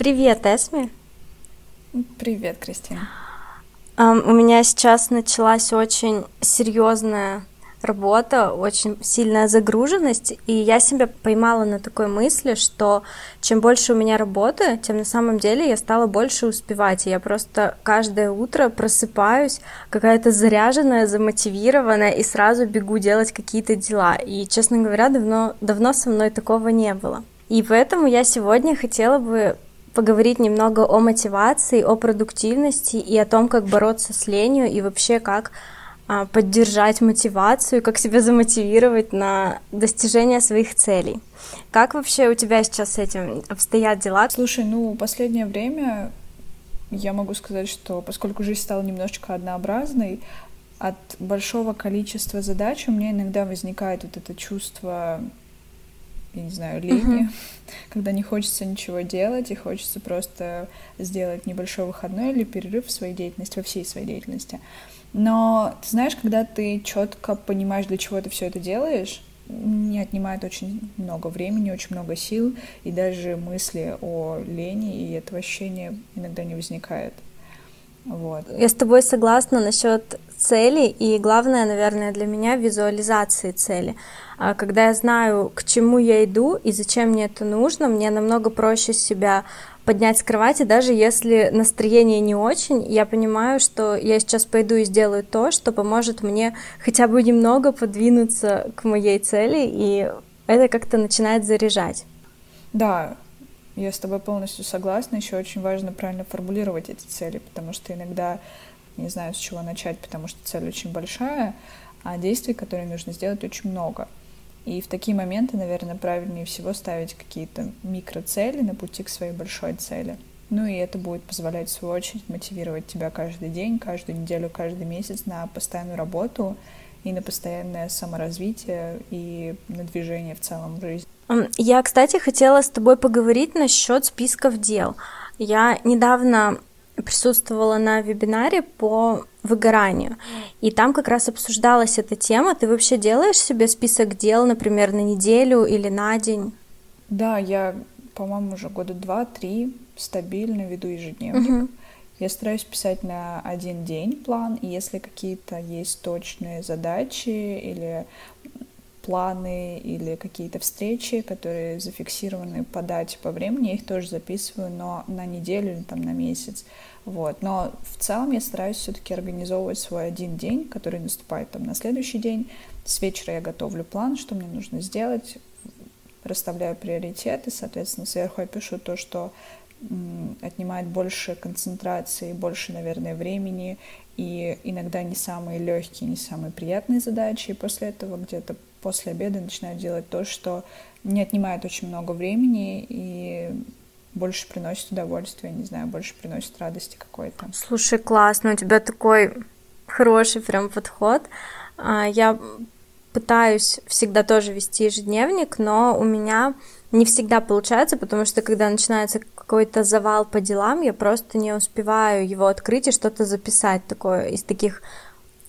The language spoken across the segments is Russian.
Привет, Эсми. Привет, Кристина. Um, у меня сейчас началась очень серьезная работа, очень сильная загруженность, и я себя поймала на такой мысли, что чем больше у меня работы, тем на самом деле я стала больше успевать, и я просто каждое утро просыпаюсь какая-то заряженная, замотивированная, и сразу бегу делать какие-то дела, и, честно говоря, давно, давно со мной такого не было. И поэтому я сегодня хотела бы поговорить немного о мотивации, о продуктивности и о том, как бороться с ленью и вообще как поддержать мотивацию, как себя замотивировать на достижение своих целей. Как вообще у тебя сейчас с этим обстоят дела? Слушай, ну, последнее время я могу сказать, что поскольку жизнь стала немножечко однообразной, от большого количества задач у меня иногда возникает вот это чувство я не знаю, лени, uh-huh. когда не хочется ничего делать и хочется просто сделать небольшой выходной или перерыв в своей деятельности, во всей своей деятельности. Но ты знаешь, когда ты четко понимаешь, для чего ты все это делаешь, не отнимает очень много времени, очень много сил, и даже мысли о лени и этого ощущения иногда не возникает. Вот. Я с тобой согласна насчет цели, и главное, наверное, для меня визуализации цели. А когда я знаю, к чему я иду и зачем мне это нужно, мне намного проще себя поднять с кровати, даже если настроение не очень, я понимаю, что я сейчас пойду и сделаю то, что поможет мне хотя бы немного подвинуться к моей цели, и это как-то начинает заряжать. Да, я с тобой полностью согласна. Еще очень важно правильно формулировать эти цели, потому что иногда не знаю, с чего начать, потому что цель очень большая, а действий, которые нужно сделать, очень много. И в такие моменты, наверное, правильнее всего ставить какие-то микроцели на пути к своей большой цели. Ну и это будет позволять, в свою очередь, мотивировать тебя каждый день, каждую неделю, каждый месяц на постоянную работу и на постоянное саморазвитие и на движение в целом в жизни. Я, кстати, хотела с тобой поговорить насчет списков дел. Я недавно присутствовала на вебинаре по выгоранию, и там как раз обсуждалась эта тема. Ты вообще делаешь себе список дел, например, на неделю или на день? Да, я, по-моему, уже года два-три стабильно веду ежедневник. Угу. Я стараюсь писать на один день план, и если какие-то есть точные задачи или планы или какие-то встречи, которые зафиксированы по дате, по времени, я их тоже записываю, но на неделю или там на месяц. Вот. Но в целом я стараюсь все-таки организовывать свой один день, который наступает там на следующий день. С вечера я готовлю план, что мне нужно сделать, расставляю приоритеты, соответственно, сверху я пишу то, что отнимает больше концентрации, больше, наверное, времени, и иногда не самые легкие, не самые приятные задачи. И после этого где-то после обеда начинаю делать то, что не отнимает очень много времени и больше приносит удовольствие, не знаю, больше приносит радости какой-то. Слушай, классно, у тебя такой хороший прям подход. А, я пытаюсь всегда тоже вести ежедневник, но у меня не всегда получается, потому что когда начинается какой-то завал по делам, я просто не успеваю его открыть и что-то записать такое из таких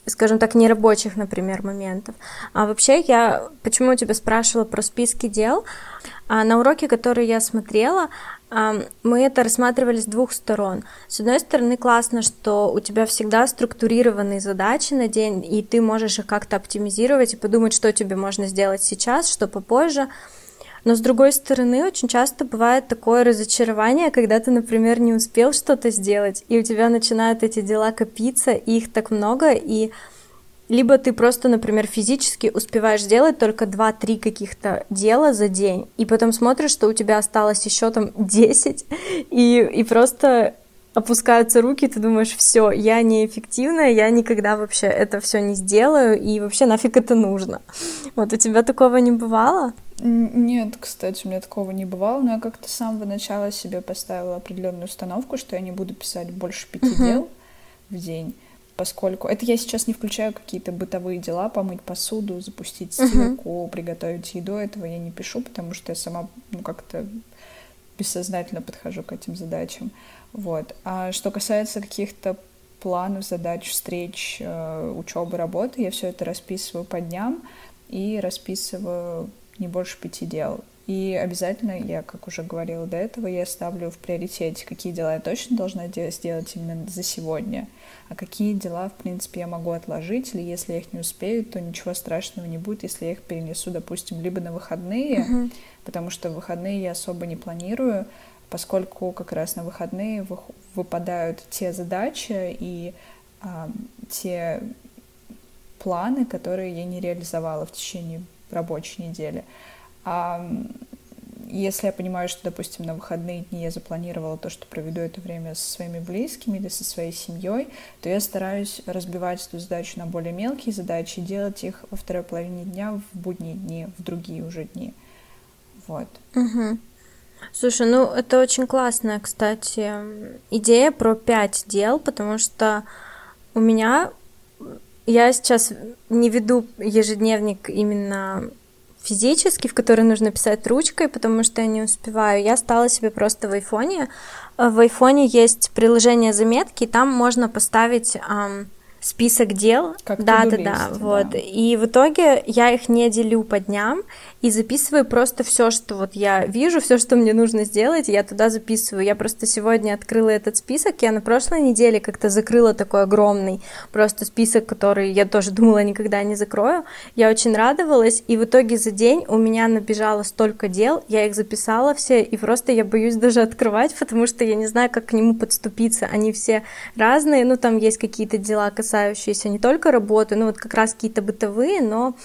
скажем так, нерабочих, например, моментов. А вообще я, почему тебя спрашивала про списки дел, а на уроке, который я смотрела, мы это рассматривали с двух сторон. С одной стороны, классно, что у тебя всегда структурированные задачи на день, и ты можешь их как-то оптимизировать и подумать, что тебе можно сделать сейчас, что попозже. Но с другой стороны, очень часто бывает такое разочарование, когда ты, например, не успел что-то сделать, и у тебя начинают эти дела копиться, и их так много, и либо ты просто, например, физически успеваешь сделать только 2-3 каких-то дела за день, и потом смотришь, что у тебя осталось еще там 10, и, и просто опускаются руки, ты думаешь, все, я неэффективная, я никогда вообще это все не сделаю, и вообще нафиг это нужно. Вот у тебя такого не бывало? Нет, кстати, у меня такого не бывало, но я как-то с самого начала себе поставила определенную установку, что я не буду писать больше пяти uh-huh. дел в день, поскольку это я сейчас не включаю какие-то бытовые дела, помыть посуду, запустить стирку, uh-huh. приготовить еду, этого я не пишу, потому что я сама, ну, как-то бессознательно подхожу к этим задачам. Вот. А что касается каких-то планов, задач, встреч, э, учебы, работы, я все это расписываю по дням и расписываю не больше пяти дел. И обязательно, я, как уже говорила до этого, я ставлю в приоритете, какие дела я точно должна сделать именно за сегодня, а какие дела, в принципе, я могу отложить, или если я их не успею, то ничего страшного не будет, если я их перенесу, допустим, либо на выходные, uh-huh. потому что в выходные я особо не планирую, поскольку как раз на выходные выпадают те задачи и а, те планы, которые я не реализовала в течение рабочей недели. А если я понимаю, что, допустим, на выходные дни я запланировала то, что проведу это время со своими близкими или со своей семьей, то я стараюсь разбивать эту задачу на более мелкие задачи и делать их во второй половине дня в будние дни, в другие уже дни. Вот. Угу. Слушай, ну это очень классная, кстати, идея про пять дел, потому что у меня я сейчас не веду ежедневник именно физически, в который нужно писать ручкой, потому что я не успеваю. Я стала себе просто в айфоне. В айфоне есть приложение заметки, и там можно поставить эм, список дел. Как да, да, да, вот. Да. И в итоге я их не делю по дням и записываю просто все, что вот я вижу, все, что мне нужно сделать, я туда записываю. Я просто сегодня открыла этот список, я на прошлой неделе как-то закрыла такой огромный просто список, который я тоже думала никогда не закрою. Я очень радовалась, и в итоге за день у меня набежало столько дел, я их записала все, и просто я боюсь даже открывать, потому что я не знаю, как к нему подступиться. Они все разные, ну там есть какие-то дела, касающиеся не только работы, ну вот как раз какие-то бытовые, но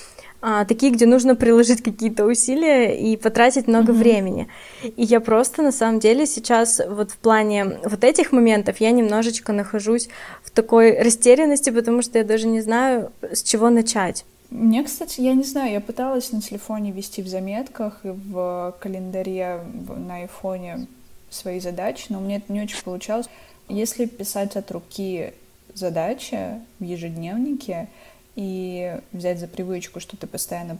а, такие, где нужно приложить какие-то усилия и потратить много mm-hmm. времени. И я просто на самом деле сейчас вот в плане вот этих моментов я немножечко нахожусь в такой растерянности, потому что я даже не знаю, с чего начать. Мне, кстати, я не знаю, я пыталась на телефоне вести в заметках и в календаре на айфоне свои задачи, но у меня это не очень получалось. Если писать от руки задача в ежедневнике и взять за привычку, что ты постоянно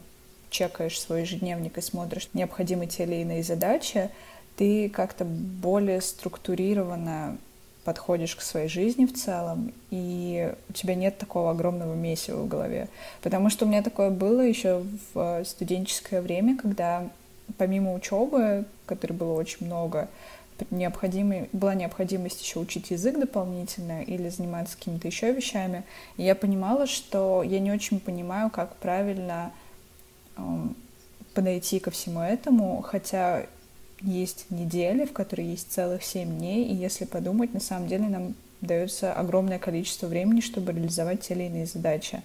чекаешь свой ежедневник и смотришь необходимые те или иные задачи, ты как-то более структурированно подходишь к своей жизни в целом, и у тебя нет такого огромного месива в голове. Потому что у меня такое было еще в студенческое время, когда помимо учебы, которой было очень много, необходимой, была необходимость еще учить язык дополнительно или заниматься какими-то еще вещами. И я понимала, что я не очень понимаю, как правильно э, подойти ко всему этому, хотя есть недели, в которые есть целых семь дней, и если подумать, на самом деле нам дается огромное количество времени, чтобы реализовать те или иные задачи.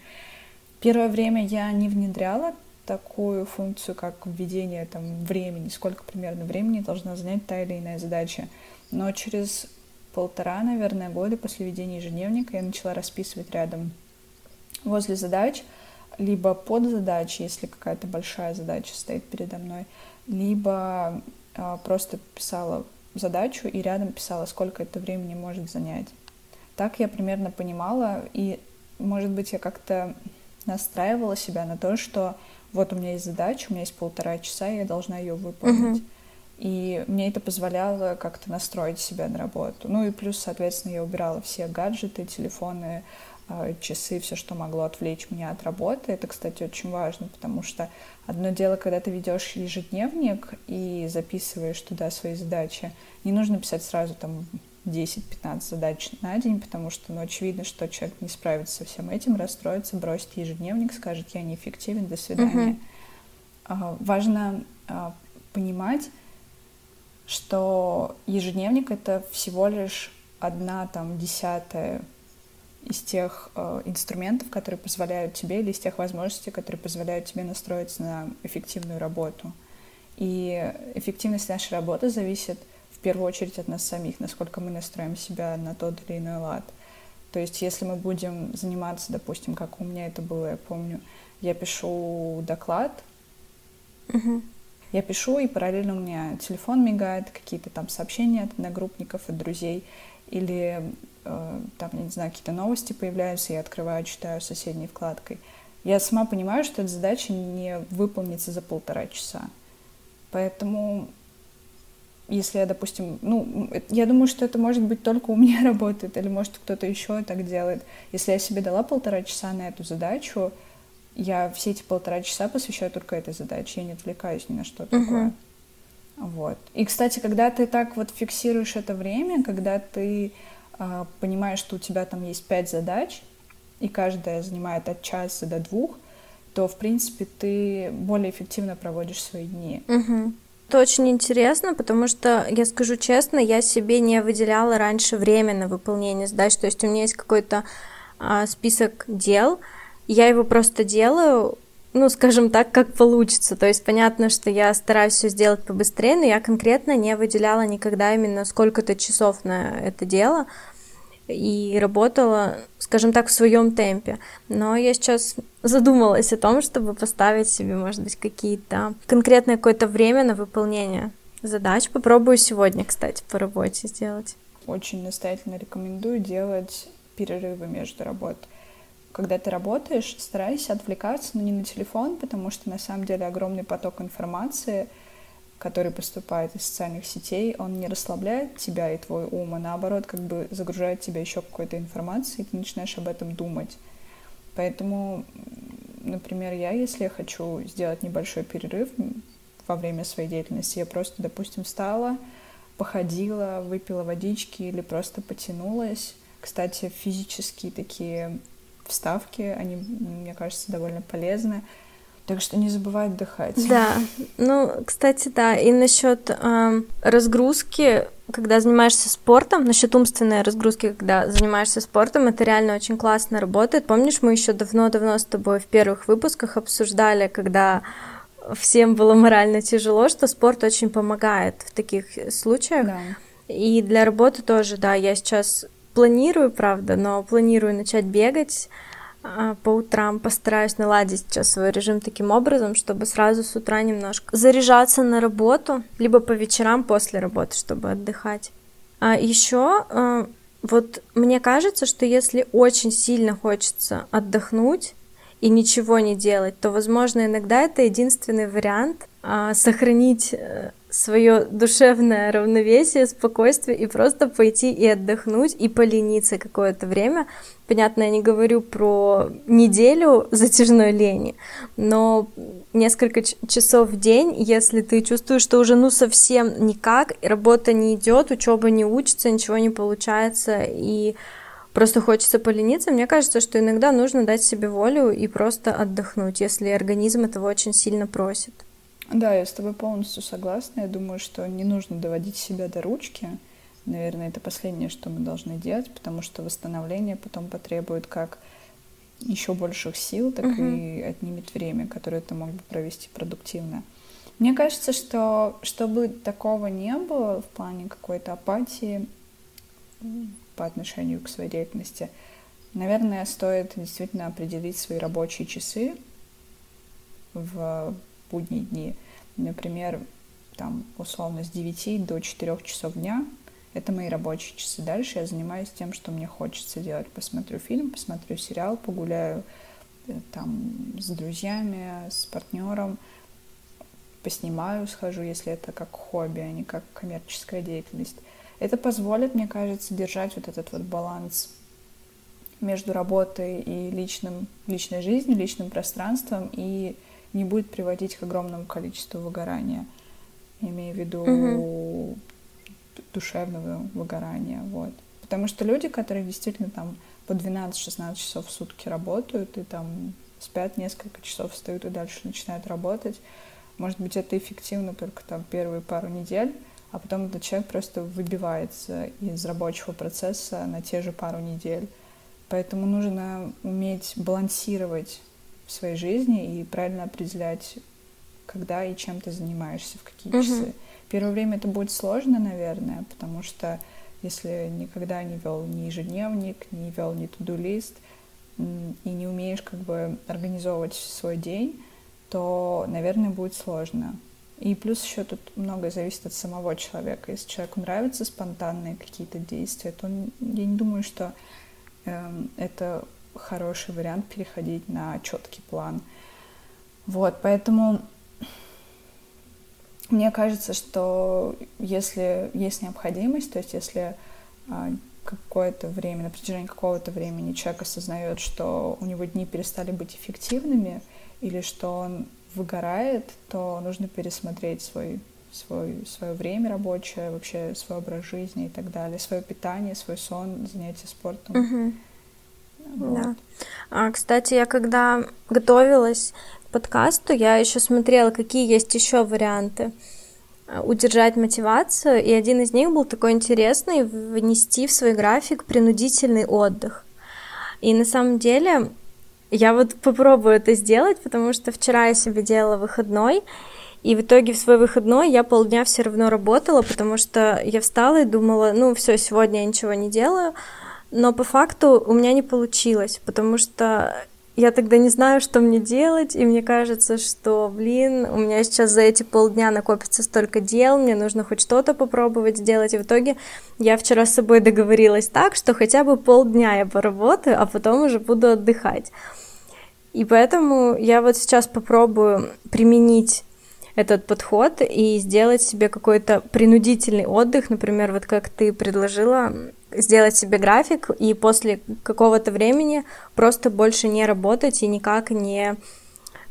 Первое время я не внедряла такую функцию, как введение там, времени, сколько примерно времени должна занять та или иная задача. Но через полтора, наверное, года после ведения ежедневника я начала расписывать рядом возле задач, либо под задачи, если какая-то большая задача стоит передо мной, либо а, просто писала задачу и рядом писала, сколько это времени может занять. Так я примерно понимала, и, может быть, я как-то настраивала себя на то, что вот у меня есть задача, у меня есть полтора часа, и я должна ее выполнить. И мне это позволяло как-то настроить себя на работу. Ну и плюс, соответственно, я убирала все гаджеты, телефоны, а, часы, все, что могло отвлечь меня от работы. Это, кстати, очень важно, потому что одно дело, когда ты ведешь ежедневник и записываешь туда свои задачи, не нужно писать сразу там 10-15 задач на день, потому что, ну, очевидно, что человек не справится со всем этим, расстроится, бросит ежедневник, скажет, я неэффективен, до свидания. Uh-huh. важно а, понимать, что ежедневник — это всего лишь одна там десятая из тех э, инструментов, которые позволяют тебе, или из тех возможностей, которые позволяют тебе настроиться на эффективную работу. И эффективность нашей работы зависит первую очередь от нас самих, насколько мы настроим себя на тот или иной лад. То есть если мы будем заниматься, допустим, как у меня это было, я помню, я пишу доклад, uh-huh. я пишу, и параллельно у меня телефон мигает, какие-то там сообщения от одногруппников, от друзей, или э, там, я не знаю, какие-то новости появляются, я открываю, читаю соседней вкладкой. Я сама понимаю, что эта задача не выполнится за полтора часа. Поэтому если я, допустим, ну, я думаю, что это может быть только у меня работает, или может кто-то еще так делает. Если я себе дала полтора часа на эту задачу, я все эти полтора часа посвящаю только этой задаче, я не отвлекаюсь ни на что такое. Uh-huh. Вот. И, кстати, когда ты так вот фиксируешь это время, когда ты э, понимаешь, что у тебя там есть пять задач, и каждая занимает от часа до двух, то, в принципе, ты более эффективно проводишь свои дни. Угу. Это очень интересно, потому что, я скажу честно, я себе не выделяла раньше время на выполнение задач. То есть у меня есть какой-то а, список дел, я его просто делаю, ну, скажем так, как получится. То есть понятно, что я стараюсь все сделать побыстрее, но я конкретно не выделяла никогда именно сколько-то часов на это дело и работала, скажем так, в своем темпе. Но я сейчас задумалась о том, чтобы поставить себе, может быть, какие-то конкретное какое-то время на выполнение задач. Попробую сегодня, кстати, по работе сделать. Очень настоятельно рекомендую делать перерывы между работой когда ты работаешь, старайся отвлекаться, но не на телефон, потому что на самом деле огромный поток информации, который поступает из социальных сетей, он не расслабляет тебя и твой ум, а наоборот как бы загружает тебя еще какой-то информацией, и ты начинаешь об этом думать. Поэтому, например, я, если я хочу сделать небольшой перерыв во время своей деятельности, я просто, допустим, встала, походила, выпила водички или просто потянулась. Кстати, физические такие вставки, они, мне кажется, довольно полезны. Так что не забывай отдыхать. Да, ну, кстати, да, и насчет э, разгрузки, когда занимаешься спортом, насчет умственной разгрузки, когда занимаешься спортом, это реально очень классно работает. Помнишь, мы еще давно-давно с тобой в первых выпусках обсуждали, когда всем было морально тяжело, что спорт очень помогает в таких случаях. Да. И для работы тоже, да, я сейчас планирую, правда, но планирую начать бегать по утрам, постараюсь наладить сейчас свой режим таким образом, чтобы сразу с утра немножко заряжаться на работу, либо по вечерам после работы, чтобы отдыхать. А еще а, вот мне кажется, что если очень сильно хочется отдохнуть и ничего не делать, то, возможно, иногда это единственный вариант а, сохранить э, свое душевное равновесие, спокойствие и просто пойти и отдохнуть и полениться какое-то время. Понятно, я не говорю про неделю затяжной лени, но несколько часов в день, если ты чувствуешь, что уже ну совсем никак, работа не идет, учеба не учится, ничего не получается и просто хочется полениться, мне кажется, что иногда нужно дать себе волю и просто отдохнуть, если организм этого очень сильно просит. Да, я с тобой полностью согласна. Я думаю, что не нужно доводить себя до ручки. Наверное, это последнее, что мы должны делать, потому что восстановление потом потребует как еще больших сил, так угу. и отнимет время, которое ты мог бы провести продуктивно. Мне кажется, что чтобы такого не было в плане какой-то апатии по отношению к своей деятельности, наверное, стоит действительно определить свои рабочие часы в будние дни. Например, там, условно, с 9 до 4 часов дня это мои рабочие часы. Дальше я занимаюсь тем, что мне хочется делать. Посмотрю фильм, посмотрю сериал, погуляю э, там с друзьями, с партнером, поснимаю, схожу, если это как хобби, а не как коммерческая деятельность. Это позволит, мне кажется, держать вот этот вот баланс между работой и личным, личной жизнью, личным пространством и не будет приводить к огромному количеству выгорания. Я имею в виду угу. Душевного выгорания. Вот. Потому что люди, которые действительно там по 12-16 часов в сутки работают и там спят несколько часов, встают и дальше начинают работать, может быть, это эффективно только там первые пару недель, а потом этот человек просто выбивается из рабочего процесса на те же пару недель. Поэтому нужно уметь балансировать в своей жизни и правильно определять, когда и чем ты занимаешься, в какие uh-huh. часы. Первое время это будет сложно, наверное, потому что если никогда не вел ни ежедневник, не вел ни туду-лист, и не умеешь как бы организовывать свой день, то, наверное, будет сложно. И плюс еще тут многое зависит от самого человека. Если человеку нравятся спонтанные какие-то действия, то я не думаю, что э, это хороший вариант переходить на четкий план. Вот, поэтому Мне кажется, что если есть необходимость, то есть если а, какое-то время, на протяжении какого-то времени человек осознает, что у него дни перестали быть эффективными или что он выгорает, то нужно пересмотреть свой, свой, свое время рабочее, вообще свой образ жизни и так далее, свое питание, свой сон, занятия спортом. Угу. Да. А, кстати, я когда готовилась к подкасту, я еще смотрела, какие есть еще варианты а, удержать мотивацию, и один из них был такой интересный, внести в свой график принудительный отдых. И на самом деле я вот попробую это сделать, потому что вчера я себе делала выходной, и в итоге в свой выходной я полдня все равно работала, потому что я встала и думала, ну все, сегодня я ничего не делаю, но по факту у меня не получилось, потому что я тогда не знаю, что мне делать, и мне кажется, что, блин, у меня сейчас за эти полдня накопится столько дел, мне нужно хоть что-то попробовать сделать, и в итоге я вчера с собой договорилась так, что хотя бы полдня я поработаю, а потом уже буду отдыхать. И поэтому я вот сейчас попробую применить этот подход и сделать себе какой-то принудительный отдых, например, вот как ты предложила, сделать себе график и после какого-то времени просто больше не работать и никак не...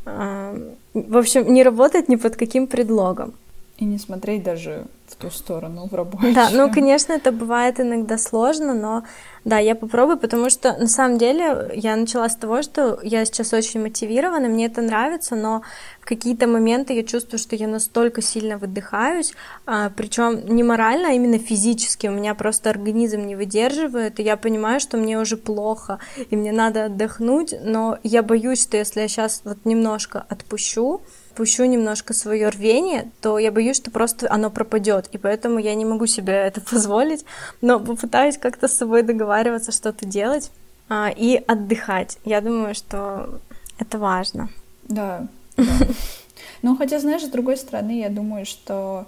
Э, в общем, не работать ни под каким предлогом. И не смотреть даже в ту сторону, в работу. Да, ну, конечно, это бывает иногда сложно, но да, я попробую, потому что на самом деле я начала с того, что я сейчас очень мотивирована, мне это нравится, но в какие-то моменты я чувствую, что я настолько сильно выдыхаюсь, а, причем не морально, а именно физически. У меня просто организм не выдерживает, и я понимаю, что мне уже плохо, и мне надо отдохнуть, но я боюсь, что если я сейчас вот немножко отпущу, пущу немножко свое рвение, то я боюсь, что просто оно пропадет, и поэтому я не могу себе это позволить, но попытаюсь как-то с собой договариваться, что-то делать а, и отдыхать. Я думаю, что это важно. Да, да. Ну, хотя, знаешь, с другой стороны, я думаю, что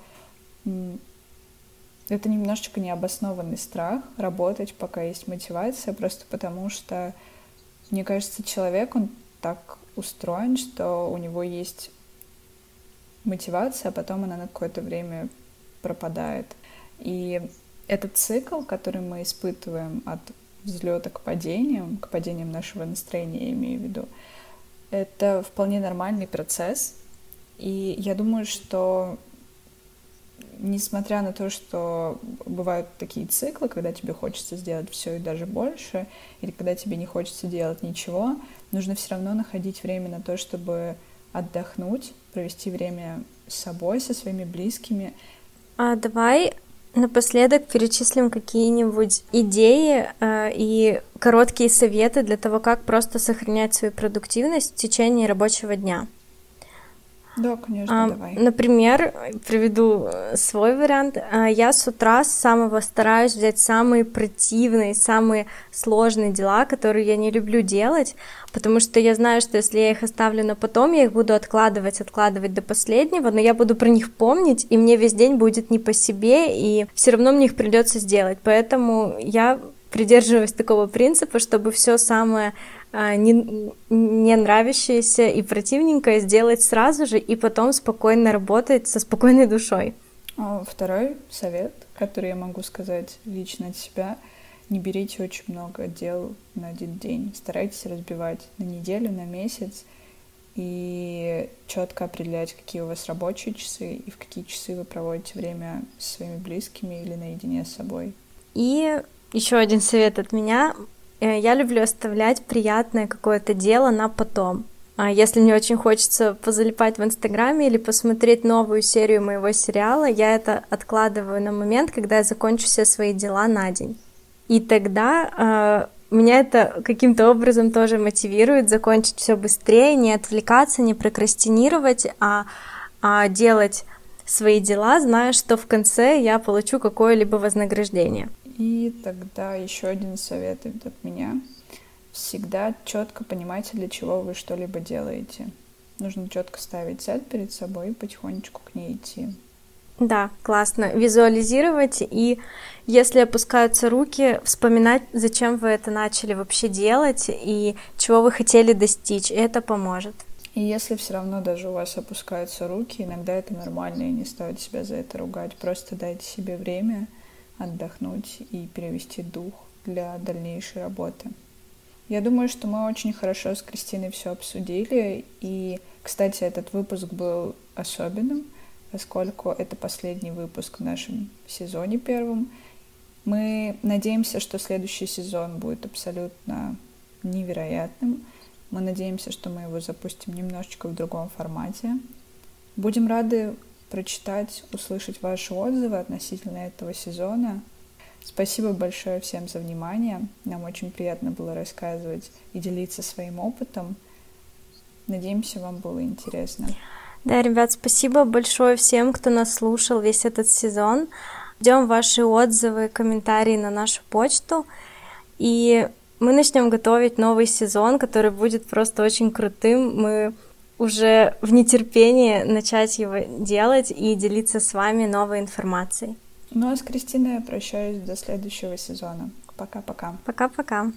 это немножечко необоснованный страх работать, пока есть мотивация, просто потому что, мне кажется, человек, он так устроен, что у него есть мотивация, а потом она на какое-то время пропадает. И этот цикл, который мы испытываем от взлета к падениям, к падениям нашего настроения, я имею в виду, это вполне нормальный процесс. И я думаю, что несмотря на то, что бывают такие циклы, когда тебе хочется сделать все и даже больше, или когда тебе не хочется делать ничего, нужно все равно находить время на то, чтобы отдохнуть, провести время с собой, со своими близкими. А давай напоследок перечислим какие-нибудь идеи э, и короткие советы для того, как просто сохранять свою продуктивность в течение рабочего дня. Да, конечно, а, давай. Например, приведу э, свой вариант. А, я с утра с самого стараюсь взять самые противные, самые сложные дела, которые я не люблю делать, потому что я знаю, что если я их оставлю на потом, я их буду откладывать, откладывать до последнего, но я буду про них помнить, и мне весь день будет не по себе, и все равно мне их придется сделать. Поэтому я придерживаюсь такого принципа, чтобы все самое а, не, не нравящееся и противненькое сделать сразу же и потом спокойно работать со спокойной душой. А, второй совет, который я могу сказать лично от себя, не берите очень много дел на один день. Старайтесь разбивать на неделю, на месяц и четко определять, какие у вас рабочие часы и в какие часы вы проводите время со своими близкими или наедине с собой. И еще один совет от меня. Э, я люблю оставлять приятное какое-то дело на потом. А если мне очень хочется позалипать в Инстаграме или посмотреть новую серию моего сериала, я это откладываю на момент, когда я закончу все свои дела на день. И тогда э, меня это каким-то образом тоже мотивирует закончить все быстрее, не отвлекаться, не прокрастинировать, а, а делать свои дела, зная, что в конце я получу какое-либо вознаграждение. И тогда еще один совет от меня. Всегда четко понимайте, для чего вы что-либо делаете. Нужно четко ставить цель перед собой и потихонечку к ней идти. Да, классно. Визуализировать и, если опускаются руки, вспоминать, зачем вы это начали вообще делать и чего вы хотели достичь. Это поможет. И если все равно даже у вас опускаются руки, иногда это нормально, и не стоит себя за это ругать. Просто дайте себе время отдохнуть и перевести дух для дальнейшей работы. Я думаю, что мы очень хорошо с Кристиной все обсудили. И, кстати, этот выпуск был особенным, поскольку это последний выпуск в нашем сезоне первом. Мы надеемся, что следующий сезон будет абсолютно невероятным. Мы надеемся, что мы его запустим немножечко в другом формате. Будем рады прочитать, услышать ваши отзывы относительно этого сезона. Спасибо большое всем за внимание. Нам очень приятно было рассказывать и делиться своим опытом. Надеемся, вам было интересно. Да, ребят, спасибо большое всем, кто нас слушал весь этот сезон. Ждем ваши отзывы, комментарии на нашу почту. И мы начнем готовить новый сезон, который будет просто очень крутым. Мы уже в нетерпении начать его делать и делиться с вами новой информацией. Ну а с Кристиной я прощаюсь до следующего сезона. Пока-пока. Пока-пока.